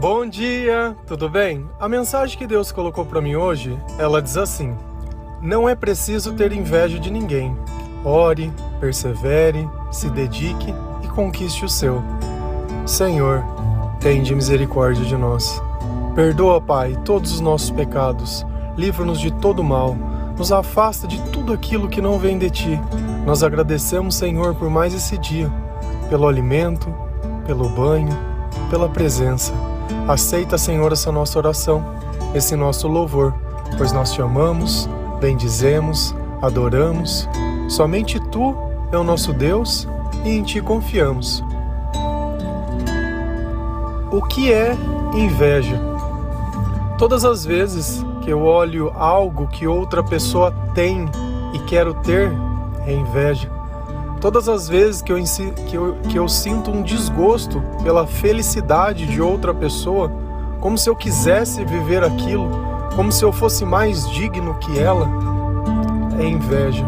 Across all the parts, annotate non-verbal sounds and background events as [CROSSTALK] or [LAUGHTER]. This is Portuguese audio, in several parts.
Bom dia, tudo bem? A mensagem que Deus colocou para mim hoje, ela diz assim: Não é preciso ter inveja de ninguém. Ore, persevere, se dedique e conquiste o seu. Senhor, tende misericórdia de nós. Perdoa, Pai, todos os nossos pecados. Livra-nos de todo mal. Nos afasta de tudo aquilo que não vem de ti. Nós agradecemos, Senhor, por mais esse dia, pelo alimento, pelo banho, pela presença. Aceita, Senhor, essa nossa oração, esse nosso louvor, pois nós te amamos, bendizemos, adoramos. Somente tu é o nosso Deus e em ti confiamos. O que é inveja? Todas as vezes que eu olho algo que outra pessoa tem e quero ter, é inveja. Todas as vezes que eu, que, eu, que eu sinto um desgosto pela felicidade de outra pessoa, como se eu quisesse viver aquilo, como se eu fosse mais digno que ela, é inveja.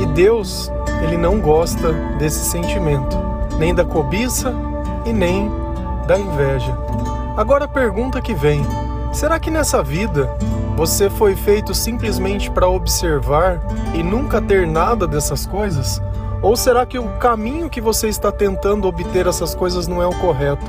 E Deus, Ele não gosta desse sentimento, nem da cobiça e nem da inveja. Agora a pergunta que vem: será que nessa vida você foi feito simplesmente para observar e nunca ter nada dessas coisas? Ou será que o caminho que você está tentando obter essas coisas não é o correto?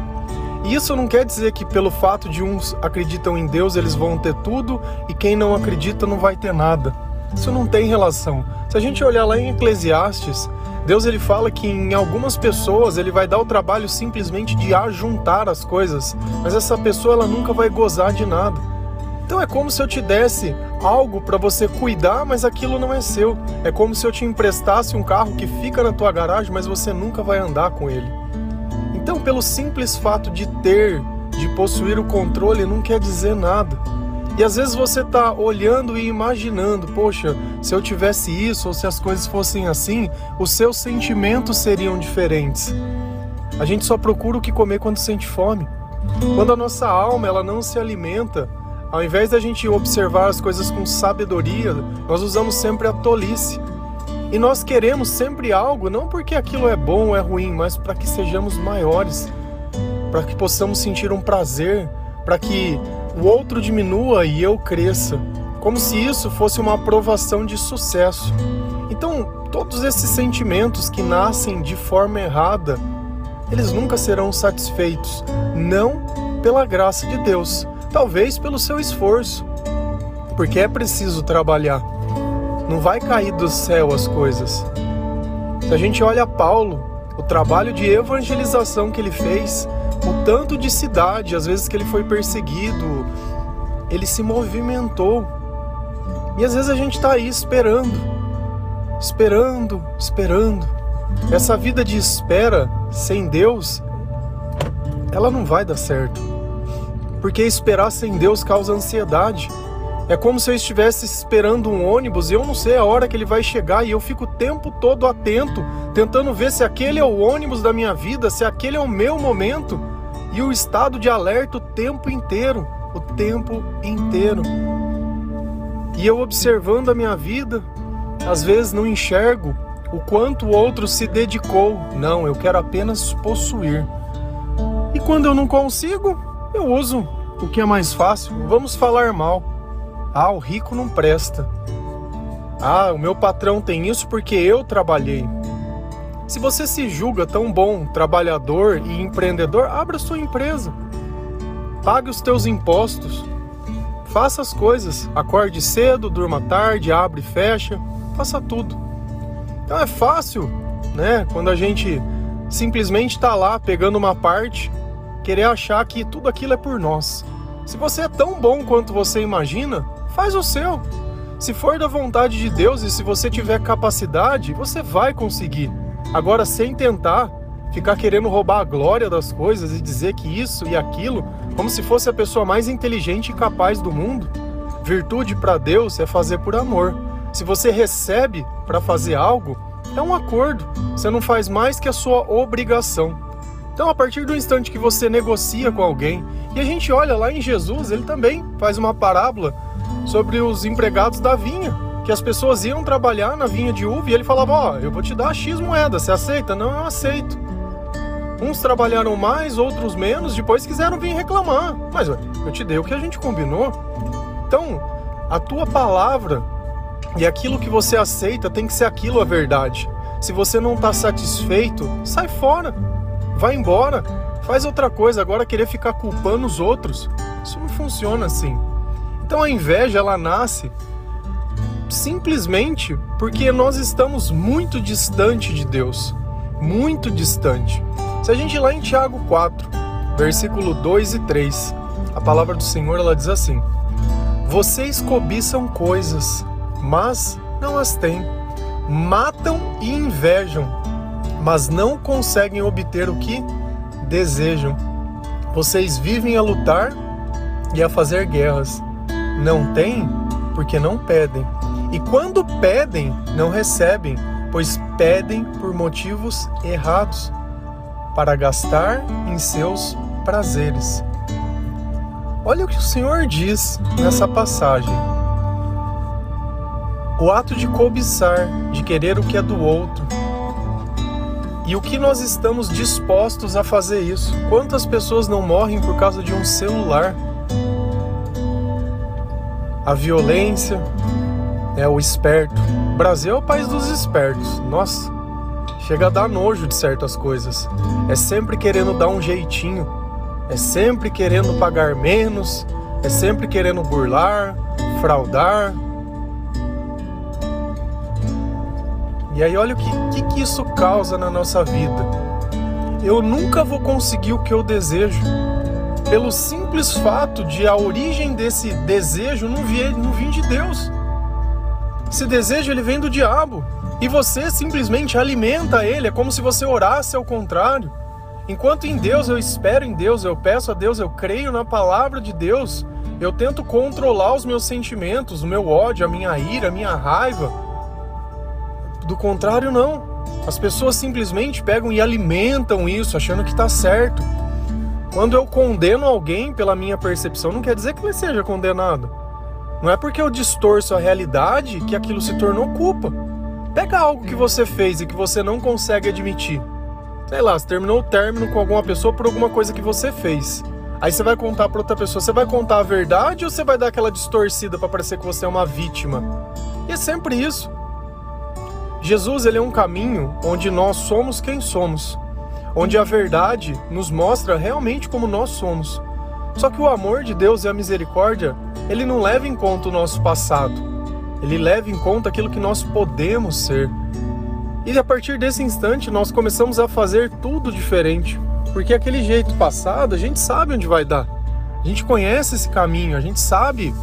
Isso não quer dizer que pelo fato de uns acreditam em Deus eles vão ter tudo e quem não acredita não vai ter nada. Isso não tem relação. Se a gente olhar lá em Eclesiastes, Deus ele fala que em algumas pessoas ele vai dar o trabalho simplesmente de ajuntar as coisas, mas essa pessoa ela nunca vai gozar de nada. Então é como se eu te desse algo para você cuidar, mas aquilo não é seu. É como se eu te emprestasse um carro que fica na tua garagem, mas você nunca vai andar com ele. Então, pelo simples fato de ter, de possuir o controle, não quer dizer nada. E às vezes você está olhando e imaginando, poxa, se eu tivesse isso ou se as coisas fossem assim, os seus sentimentos seriam diferentes. A gente só procura o que comer quando sente fome. Quando a nossa alma ela não se alimenta ao invés da gente observar as coisas com sabedoria, nós usamos sempre a tolice. E nós queremos sempre algo, não porque aquilo é bom ou é ruim, mas para que sejamos maiores, para que possamos sentir um prazer, para que o outro diminua e eu cresça, como se isso fosse uma aprovação de sucesso. Então, todos esses sentimentos que nascem de forma errada, eles nunca serão satisfeitos, não pela graça de Deus, Talvez pelo seu esforço, porque é preciso trabalhar. Não vai cair do céu as coisas. Se a gente olha Paulo, o trabalho de evangelização que ele fez, o tanto de cidade, às vezes que ele foi perseguido, ele se movimentou. E às vezes a gente está aí esperando, esperando, esperando. Essa vida de espera sem Deus, ela não vai dar certo porque esperar sem Deus causa ansiedade. É como se eu estivesse esperando um ônibus e eu não sei a hora que ele vai chegar e eu fico o tempo todo atento, tentando ver se aquele é o ônibus da minha vida, se aquele é o meu momento e o estado de alerta o tempo inteiro, o tempo inteiro. E eu observando a minha vida, às vezes não enxergo o quanto o outro se dedicou. Não, eu quero apenas possuir. E quando eu não consigo, eu uso o que é mais fácil. Vamos falar mal. Ah, o rico não presta. Ah, o meu patrão tem isso porque eu trabalhei. Se você se julga tão bom trabalhador e empreendedor, abra sua empresa. Pague os teus impostos. Faça as coisas. Acorde cedo, durma tarde, abre e fecha. Faça tudo. Então é fácil, né? Quando a gente simplesmente está lá pegando uma parte querer achar que tudo aquilo é por nós. Se você é tão bom quanto você imagina, faz o seu. Se for da vontade de Deus e se você tiver capacidade, você vai conseguir. Agora, sem tentar ficar querendo roubar a glória das coisas e dizer que isso e aquilo, como se fosse a pessoa mais inteligente e capaz do mundo. Virtude para Deus é fazer por amor. Se você recebe para fazer algo, é um acordo. Você não faz mais que a sua obrigação. Então, a partir do instante que você negocia com alguém, e a gente olha lá em Jesus, ele também faz uma parábola sobre os empregados da vinha, que as pessoas iam trabalhar na vinha de uva e ele falava: Ó, oh, eu vou te dar X moeda, você aceita? Não, eu aceito. Uns trabalharam mais, outros menos, depois quiseram vir reclamar. Mas eu te dei o que a gente combinou. Então, a tua palavra e aquilo que você aceita tem que ser aquilo a verdade. Se você não está satisfeito, sai fora, vai embora, faz outra coisa. Agora querer ficar culpando os outros, isso não funciona assim. Então a inveja ela nasce simplesmente porque nós estamos muito distante de Deus, muito distante. Se a gente ir lá em Tiago 4, versículo 2 e 3, a palavra do Senhor ela diz assim: Vocês cobiçam coisas, mas não as têm. Matam e invejam, mas não conseguem obter o que desejam. Vocês vivem a lutar e a fazer guerras. Não têm porque não pedem. E quando pedem, não recebem, pois pedem por motivos errados para gastar em seus prazeres. Olha o que o Senhor diz nessa passagem. O ato de cobiçar, de querer o que é do outro. E o que nós estamos dispostos a fazer isso? Quantas pessoas não morrem por causa de um celular? A violência, é o esperto. O Brasil é o país dos espertos. Nossa, chega a dar nojo de certas coisas. É sempre querendo dar um jeitinho, é sempre querendo pagar menos, é sempre querendo burlar, fraudar. E aí olha o que, que, que isso causa na nossa vida. Eu nunca vou conseguir o que eu desejo. Pelo simples fato de a origem desse desejo não vir, não vir de Deus. Esse desejo ele vem do diabo. E você simplesmente alimenta ele, é como se você orasse ao contrário. Enquanto em Deus eu espero em Deus, eu peço a Deus, eu creio na palavra de Deus, eu tento controlar os meus sentimentos, o meu ódio, a minha ira, a minha raiva. Do contrário, não. As pessoas simplesmente pegam e alimentam isso, achando que está certo. Quando eu condeno alguém pela minha percepção, não quer dizer que ele seja condenado. Não é porque eu distorço a realidade que aquilo se tornou culpa. Pega algo que você fez e que você não consegue admitir. Sei lá, você terminou o término com alguma pessoa por alguma coisa que você fez. Aí você vai contar para outra pessoa, você vai contar a verdade ou você vai dar aquela distorcida para parecer que você é uma vítima? E é sempre isso. Jesus ele é um caminho onde nós somos quem somos, onde a verdade nos mostra realmente como nós somos. Só que o amor de Deus e a misericórdia, ele não leva em conta o nosso passado ele leva em conta aquilo que nós podemos ser. E a partir desse instante nós começamos a fazer tudo diferente, porque aquele jeito passado a gente sabe onde vai dar. A gente conhece esse caminho, a gente sabe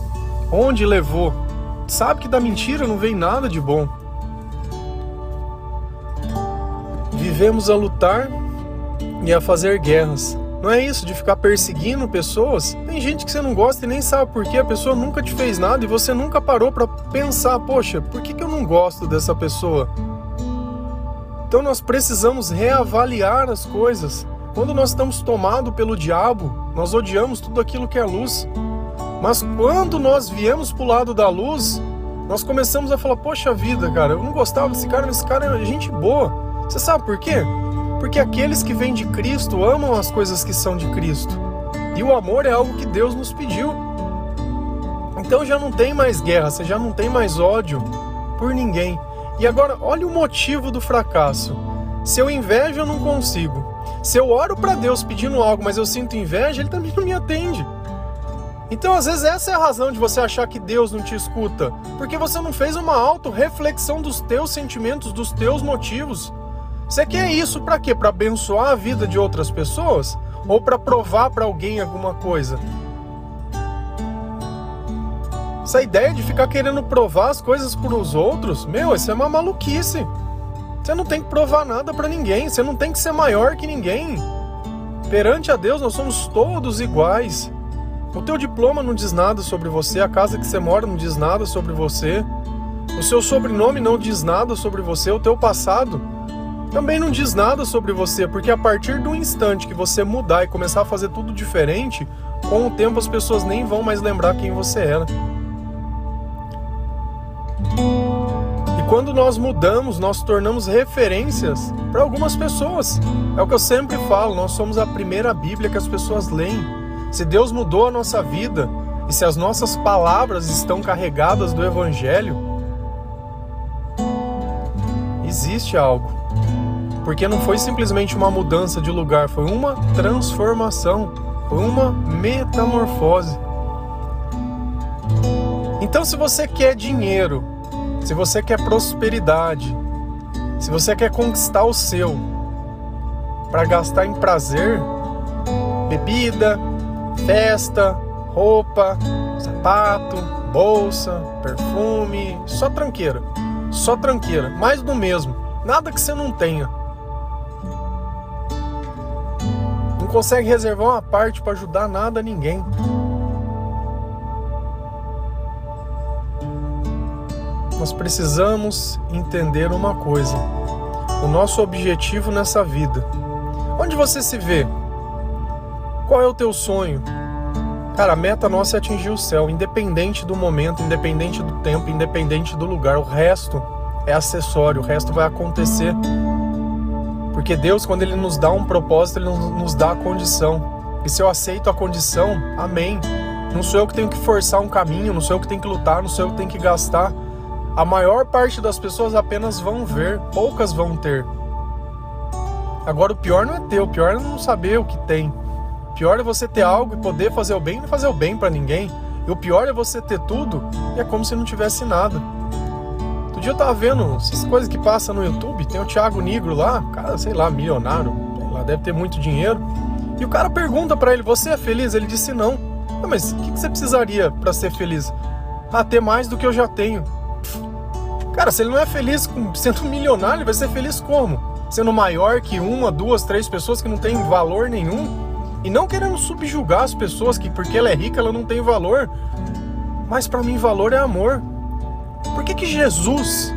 onde levou. Sabe que da mentira não vem nada de bom. Vivemos a lutar e a fazer guerras. Não é isso de ficar perseguindo pessoas. Tem gente que você não gosta e nem sabe por que a pessoa nunca te fez nada e você nunca parou para pensar, poxa, por que, que eu não gosto dessa pessoa? Então nós precisamos reavaliar as coisas. Quando nós estamos tomados pelo diabo, nós odiamos tudo aquilo que é luz. Mas quando nós viemos para o lado da luz, nós começamos a falar: Poxa vida, cara, eu não gostava desse cara, mas esse cara é gente boa. Você sabe por quê? Porque aqueles que vêm de Cristo amam as coisas que são de Cristo. E o amor é algo que Deus nos pediu. Então já não tem mais guerra, você já não tem mais ódio por ninguém. E agora, olha o motivo do fracasso. Se eu invejo, eu não consigo. Se eu oro para Deus pedindo algo, mas eu sinto inveja, ele também não me atende. Então, às vezes, essa é a razão de você achar que Deus não te escuta, porque você não fez uma auto-reflexão dos teus sentimentos, dos teus motivos. Você quer isso para quê? Para abençoar a vida de outras pessoas ou para provar para alguém alguma coisa? Essa ideia de ficar querendo provar as coisas para os outros, meu, isso é uma maluquice. Você não tem que provar nada para ninguém, você não tem que ser maior que ninguém. Perante a Deus, nós somos todos iguais. O teu diploma não diz nada sobre você, a casa que você mora não diz nada sobre você, o seu sobrenome não diz nada sobre você, o teu passado também não diz nada sobre você, porque a partir do instante que você mudar e começar a fazer tudo diferente, com o tempo as pessoas nem vão mais lembrar quem você era. E quando nós mudamos, nós tornamos referências para algumas pessoas. É o que eu sempre falo, nós somos a primeira Bíblia que as pessoas leem. Se Deus mudou a nossa vida e se as nossas palavras estão carregadas do Evangelho, existe algo. Porque não foi simplesmente uma mudança de lugar, foi uma transformação, foi uma metamorfose. Então, se você quer dinheiro, se você quer prosperidade, se você quer conquistar o seu para gastar em prazer, bebida, festa, roupa, sapato, bolsa, perfume, só tranqueira. Só tranqueira, mais do mesmo. Nada que você não tenha. Consegue reservar uma parte para ajudar nada ninguém. Nós precisamos entender uma coisa: o nosso objetivo nessa vida. Onde você se vê? Qual é o teu sonho? Cara, a meta nossa é atingir o céu, independente do momento, independente do tempo, independente do lugar. O resto é acessório, o resto vai acontecer. Porque Deus, quando Ele nos dá um propósito, Ele nos dá a condição. E se eu aceito a condição, amém. Não sou eu que tenho que forçar um caminho, não sou eu que tenho que lutar, não sou eu que tenho que gastar. A maior parte das pessoas apenas vão ver, poucas vão ter. Agora, o pior não é ter, o pior é não saber o que tem. Pior é você ter algo e poder fazer o bem e não fazer o bem para ninguém. E o pior é você ter tudo e é como se não tivesse nada. Outro dia eu tava vendo essas coisas que passam no YouTube, tem o Thiago Negro lá, cara, sei lá, milionário, lá, deve ter muito dinheiro. E o cara pergunta para ele: "Você é feliz?" Ele disse: "Não". Ah, mas o que você precisaria para ser feliz? Ah, ter mais do que eu já tenho. Cara, se ele não é feliz sendo milionário, ele vai ser feliz como? Sendo maior que uma, duas, três pessoas que não têm valor nenhum? E não querendo subjugar as pessoas que porque ela é rica ela não tem valor. Mas para mim valor é amor. Por que que Jesus,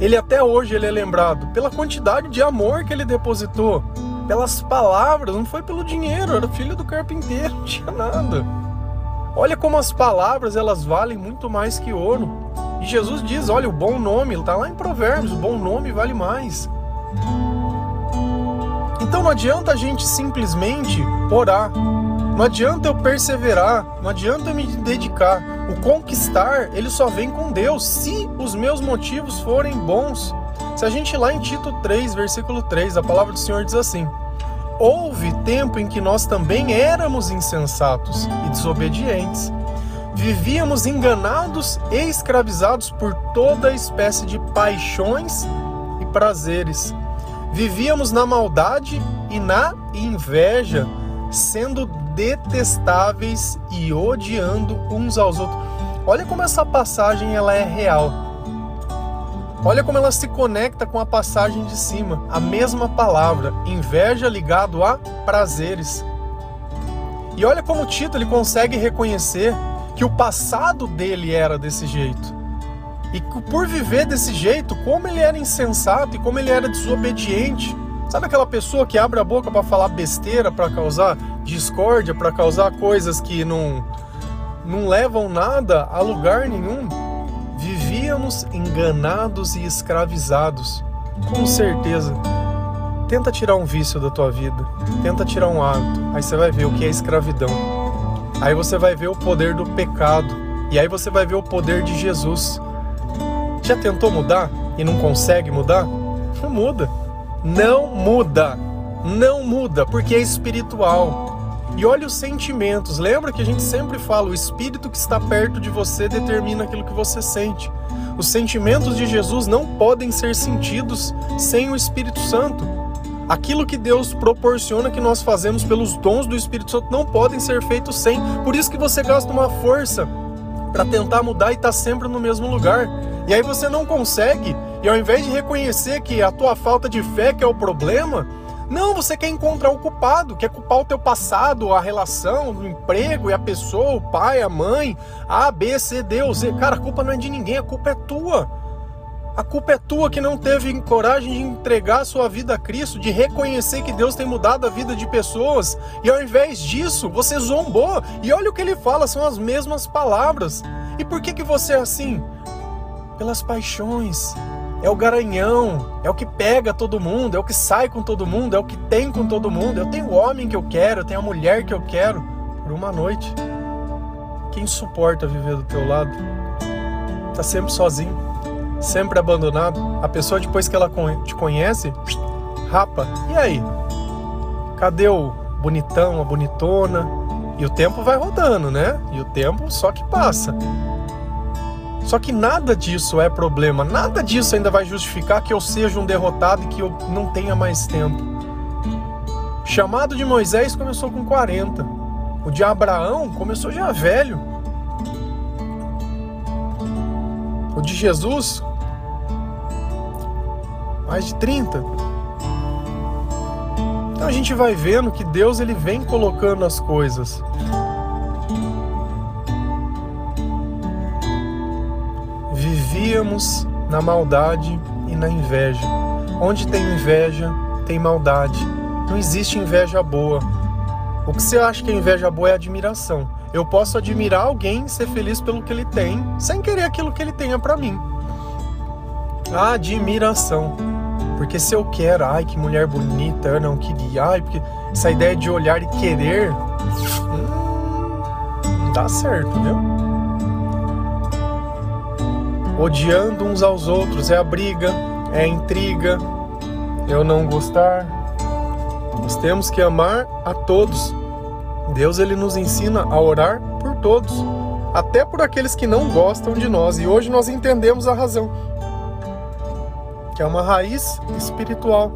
ele até hoje ele é lembrado pela quantidade de amor que ele depositou, pelas palavras, não foi pelo dinheiro, era filho do carpinteiro, [LAUGHS] não tinha nada. Olha como as palavras elas valem muito mais que ouro. E Jesus diz, olha, o bom nome, está lá em Provérbios, o bom nome vale mais. Então não adianta a gente simplesmente orar, não adianta eu perseverar, não adianta eu me dedicar. O conquistar, ele só vem com Deus, se os meus motivos forem bons. Se a gente lá em Tito 3, versículo 3, a palavra do Senhor diz assim: Houve tempo em que nós também éramos insensatos e desobedientes. Vivíamos enganados e escravizados por toda espécie de paixões e prazeres Vivíamos na maldade e na inveja, sendo detestáveis e odiando uns aos outros. Olha como essa passagem ela é real. Olha como ela se conecta com a passagem de cima, a mesma palavra, inveja ligado a prazeres. E olha como Tito ele consegue reconhecer que o passado dele era desse jeito. E por viver desse jeito, como ele era insensato e como ele era desobediente. Sabe aquela pessoa que abre a boca para falar besteira, para causar discórdia, para causar coisas que não não levam nada a lugar nenhum? Vivíamos enganados e escravizados. Com certeza. Tenta tirar um vício da tua vida, tenta tirar um hábito, aí você vai ver o que é escravidão. Aí você vai ver o poder do pecado, e aí você vai ver o poder de Jesus. Já tentou mudar e não consegue mudar? Não [LAUGHS] muda. Não muda. Não muda, porque é espiritual. E olha os sentimentos. Lembra que a gente sempre fala: o espírito que está perto de você determina aquilo que você sente. Os sentimentos de Jesus não podem ser sentidos sem o Espírito Santo. Aquilo que Deus proporciona que nós fazemos pelos dons do Espírito Santo não podem ser feitos sem. Por isso que você gasta uma força para tentar mudar e está sempre no mesmo lugar. E aí você não consegue, e ao invés de reconhecer que a tua falta de fé que é o problema, não, você quer encontrar o culpado, quer culpar o teu passado, a relação, o emprego e a pessoa, o pai, a mãe, A, B, C, D ou Z. Cara, a culpa não é de ninguém, a culpa é tua. A culpa é tua que não teve coragem de entregar sua vida a Cristo, de reconhecer que Deus tem mudado a vida de pessoas, e ao invés disso, você zombou. E olha o que ele fala, são as mesmas palavras. E por que que você é assim? pelas paixões, é o garanhão, é o que pega todo mundo, é o que sai com todo mundo, é o que tem com todo mundo. Eu tenho o homem que eu quero, eu tenho a mulher que eu quero por uma noite. Quem suporta viver do teu lado? Tá sempre sozinho, sempre abandonado. A pessoa depois que ela te conhece, rapa. E aí? Cadê o bonitão, a bonitona? E o tempo vai rodando, né? E o tempo só que passa. Só que nada disso é problema, nada disso ainda vai justificar que eu seja um derrotado e que eu não tenha mais tempo. O chamado de Moisés começou com 40. O de Abraão começou já velho. O de Jesus, mais de 30. Então a gente vai vendo que Deus ele vem colocando as coisas. Na maldade e na inveja. Onde tem inveja, tem maldade. Não existe inveja boa. O que você acha que é inveja boa é admiração. Eu posso admirar alguém ser feliz pelo que ele tem, sem querer aquilo que ele tenha para mim. Admiração. Porque se eu quero, ai que mulher bonita, eu não queria, ai, porque essa ideia de olhar e querer, hum, não dá certo, viu? Odiando uns aos outros é a briga, é a intriga, eu não gostar. Nós temos que amar a todos. Deus ele nos ensina a orar por todos, até por aqueles que não gostam de nós. E hoje nós entendemos a razão, que é uma raiz espiritual.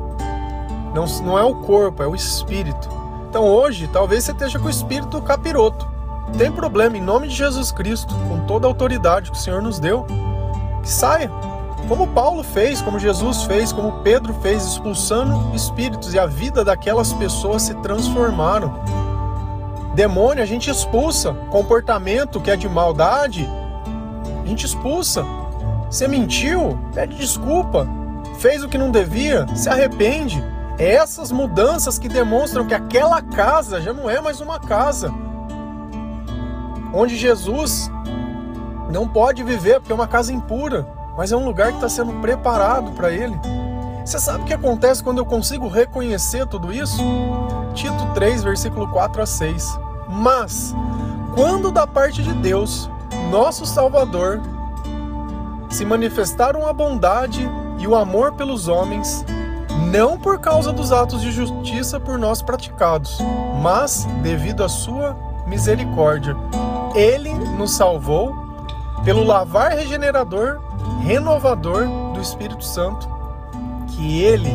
Não, não é o corpo, é o espírito. Então hoje, talvez você esteja com o espírito capiroto. Tem problema, em nome de Jesus Cristo, com toda a autoridade que o Senhor nos deu, que saia. Como Paulo fez, como Jesus fez, como Pedro fez, expulsando espíritos, e a vida daquelas pessoas se transformaram. Demônio a gente expulsa. Comportamento que é de maldade, a gente expulsa. Você mentiu, pede desculpa. Fez o que não devia, se arrepende. É essas mudanças que demonstram que aquela casa já não é mais uma casa. Onde Jesus não pode viver porque é uma casa impura, mas é um lugar que está sendo preparado para ele. Você sabe o que acontece quando eu consigo reconhecer tudo isso? Tito 3, versículo 4 a 6. Mas, quando da parte de Deus, nosso Salvador, se manifestaram a bondade e o amor pelos homens, não por causa dos atos de justiça por nós praticados, mas devido à sua misericórdia. Ele nos salvou pelo lavar regenerador, renovador do Espírito Santo, que ele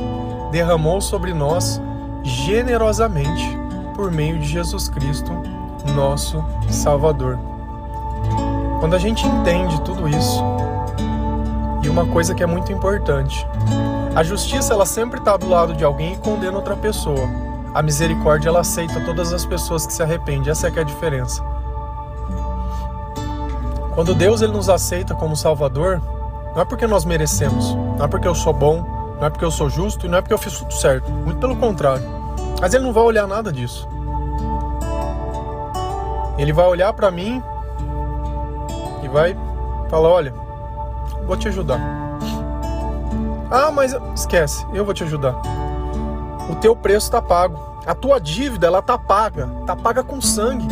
derramou sobre nós generosamente por meio de Jesus Cristo, nosso Salvador. Quando a gente entende tudo isso, e uma coisa que é muito importante, a justiça ela sempre está do lado de alguém e condena outra pessoa. A misericórdia ela aceita todas as pessoas que se arrependem. Essa é é a diferença. Quando Deus ele nos aceita como Salvador, não é porque nós merecemos, não é porque eu sou bom, não é porque eu sou justo e não é porque eu fiz tudo certo. Muito pelo contrário. Mas ele não vai olhar nada disso. Ele vai olhar para mim e vai falar: Olha, vou te ajudar. Ah, mas esquece, eu vou te ajudar. O teu preço está pago. A tua dívida ela tá paga, tá paga com sangue.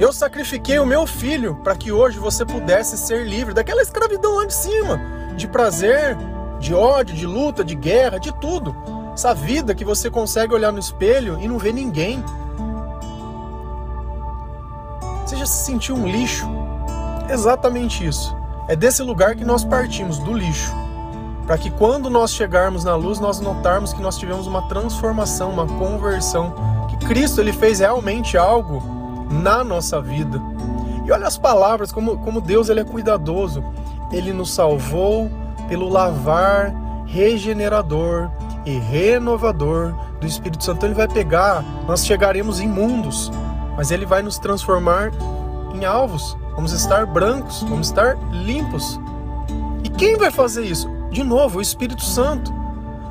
Eu sacrifiquei o meu filho para que hoje você pudesse ser livre daquela escravidão lá de cima, de prazer, de ódio, de luta, de guerra, de tudo. Essa vida que você consegue olhar no espelho e não ver ninguém. Você já se sentiu um lixo? Exatamente isso. É desse lugar que nós partimos, do lixo. Para que quando nós chegarmos na luz, nós notarmos que nós tivemos uma transformação, uma conversão, que Cristo ele fez realmente algo na nossa vida. E olha as palavras, como, como Deus ele é cuidadoso. Ele nos salvou pelo lavar regenerador e renovador do Espírito Santo. Então, ele vai pegar, nós chegaremos imundos, mas ele vai nos transformar em alvos. Vamos estar brancos, vamos estar limpos. E quem vai fazer isso? De novo, o Espírito Santo.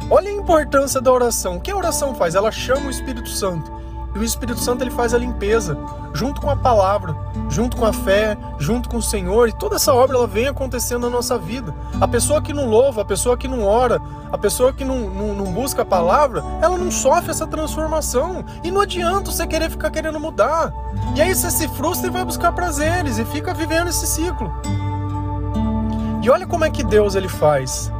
Olha a importância da oração. O que a oração faz? Ela chama o Espírito Santo. E o Espírito Santo ele faz a limpeza, junto com a palavra, junto com a fé, junto com o Senhor, e toda essa obra ela vem acontecendo na nossa vida. A pessoa que não louva, a pessoa que não ora, a pessoa que não, não, não busca a palavra, ela não sofre essa transformação. E não adianta você querer ficar querendo mudar. E aí você se frustra e vai buscar prazeres e fica vivendo esse ciclo. E olha como é que Deus ele faz.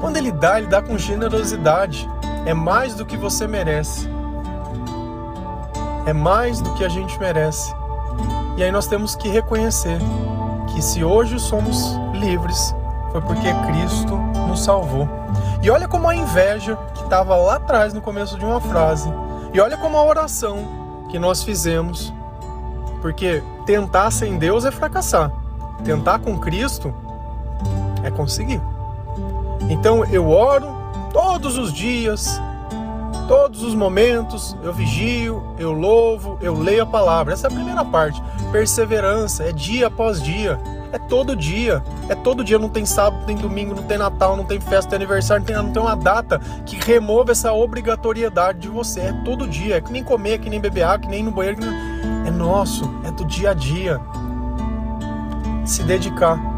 Quando ele dá, ele dá com generosidade. É mais do que você merece. É mais do que a gente merece. E aí nós temos que reconhecer que se hoje somos livres, foi porque Cristo nos salvou. E olha como a inveja, que estava lá atrás no começo de uma frase, e olha como a oração que nós fizemos, porque tentar sem Deus é fracassar, tentar com Cristo é conseguir. Então eu oro todos os dias, todos os momentos, eu vigio, eu louvo, eu leio a palavra. Essa é a primeira parte. Perseverança, é dia após dia, é todo dia. É todo dia, não tem sábado, não tem domingo, não tem Natal, não tem festa, não tem aniversário, não tem, não tem uma data que remova essa obrigatoriedade de você. É todo dia, é que nem comer, é que nem beber água, que nem ir no banheiro. É nosso, é do dia a dia. Se dedicar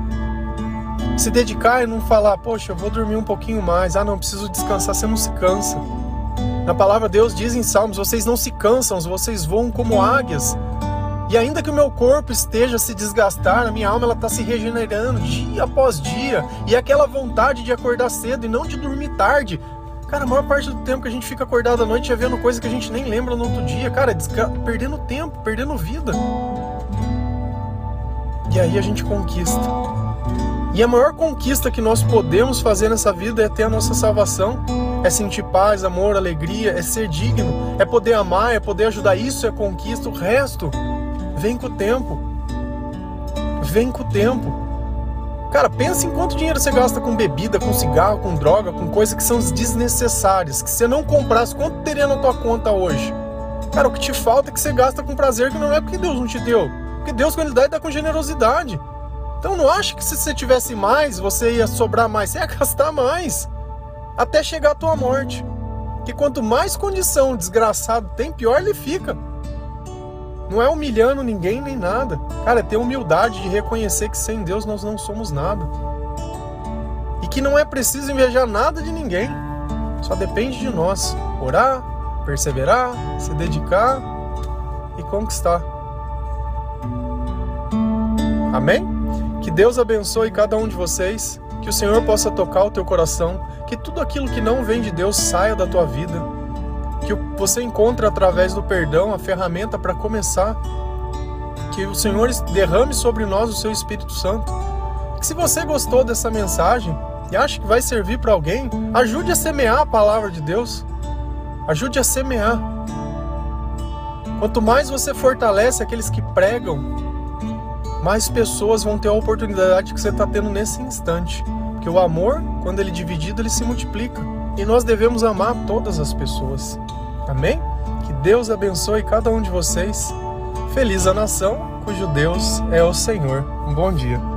se dedicar e não falar, poxa, eu vou dormir um pouquinho mais, ah, não, preciso descansar, você não se cansa. Na palavra Deus diz em Salmos: vocês não se cansam, vocês voam como águias. E ainda que o meu corpo esteja se desgastar, a minha alma ela está se regenerando dia após dia. E aquela vontade de acordar cedo e não de dormir tarde. Cara, a maior parte do tempo que a gente fica acordado à noite é vendo coisa que a gente nem lembra no outro dia. Cara, perdendo tempo, perdendo vida. E aí a gente conquista. E a maior conquista que nós podemos fazer nessa vida é ter a nossa salvação, é sentir paz, amor, alegria, é ser digno, é poder amar, é poder ajudar. Isso é conquista. O resto vem com o tempo. Vem com o tempo. Cara, pensa em quanto dinheiro você gasta com bebida, com cigarro, com droga, com coisas que são desnecessárias, que você não comprasse, quanto teria na tua conta hoje? Cara, o que te falta é que você gasta com prazer que não é porque Deus não te deu. Porque Deus, quando Ele dá, Ele dá com generosidade. Então não acha que se você tivesse mais, você ia sobrar mais, você ia [LAUGHS] gastar mais. Até chegar a tua morte. Que quanto mais condição o desgraçado tem, pior ele fica. Não é humilhando ninguém nem nada. Cara, é ter humildade de reconhecer que sem Deus nós não somos nada. E que não é preciso invejar nada de ninguém. Só depende de nós. Orar, perseverar, se dedicar e conquistar. Amém? Deus abençoe cada um de vocês, que o Senhor possa tocar o teu coração, que tudo aquilo que não vem de Deus saia da tua vida, que você encontre através do perdão a ferramenta para começar, que o Senhor derrame sobre nós o seu Espírito Santo. Que se você gostou dessa mensagem e acha que vai servir para alguém, ajude a semear a palavra de Deus. Ajude a semear. Quanto mais você fortalece aqueles que pregam mais pessoas vão ter a oportunidade que você está tendo nesse instante. Porque o amor, quando ele é dividido, ele se multiplica. E nós devemos amar todas as pessoas. Amém? Que Deus abençoe cada um de vocês. Feliz a nação cujo Deus é o Senhor. Um bom dia.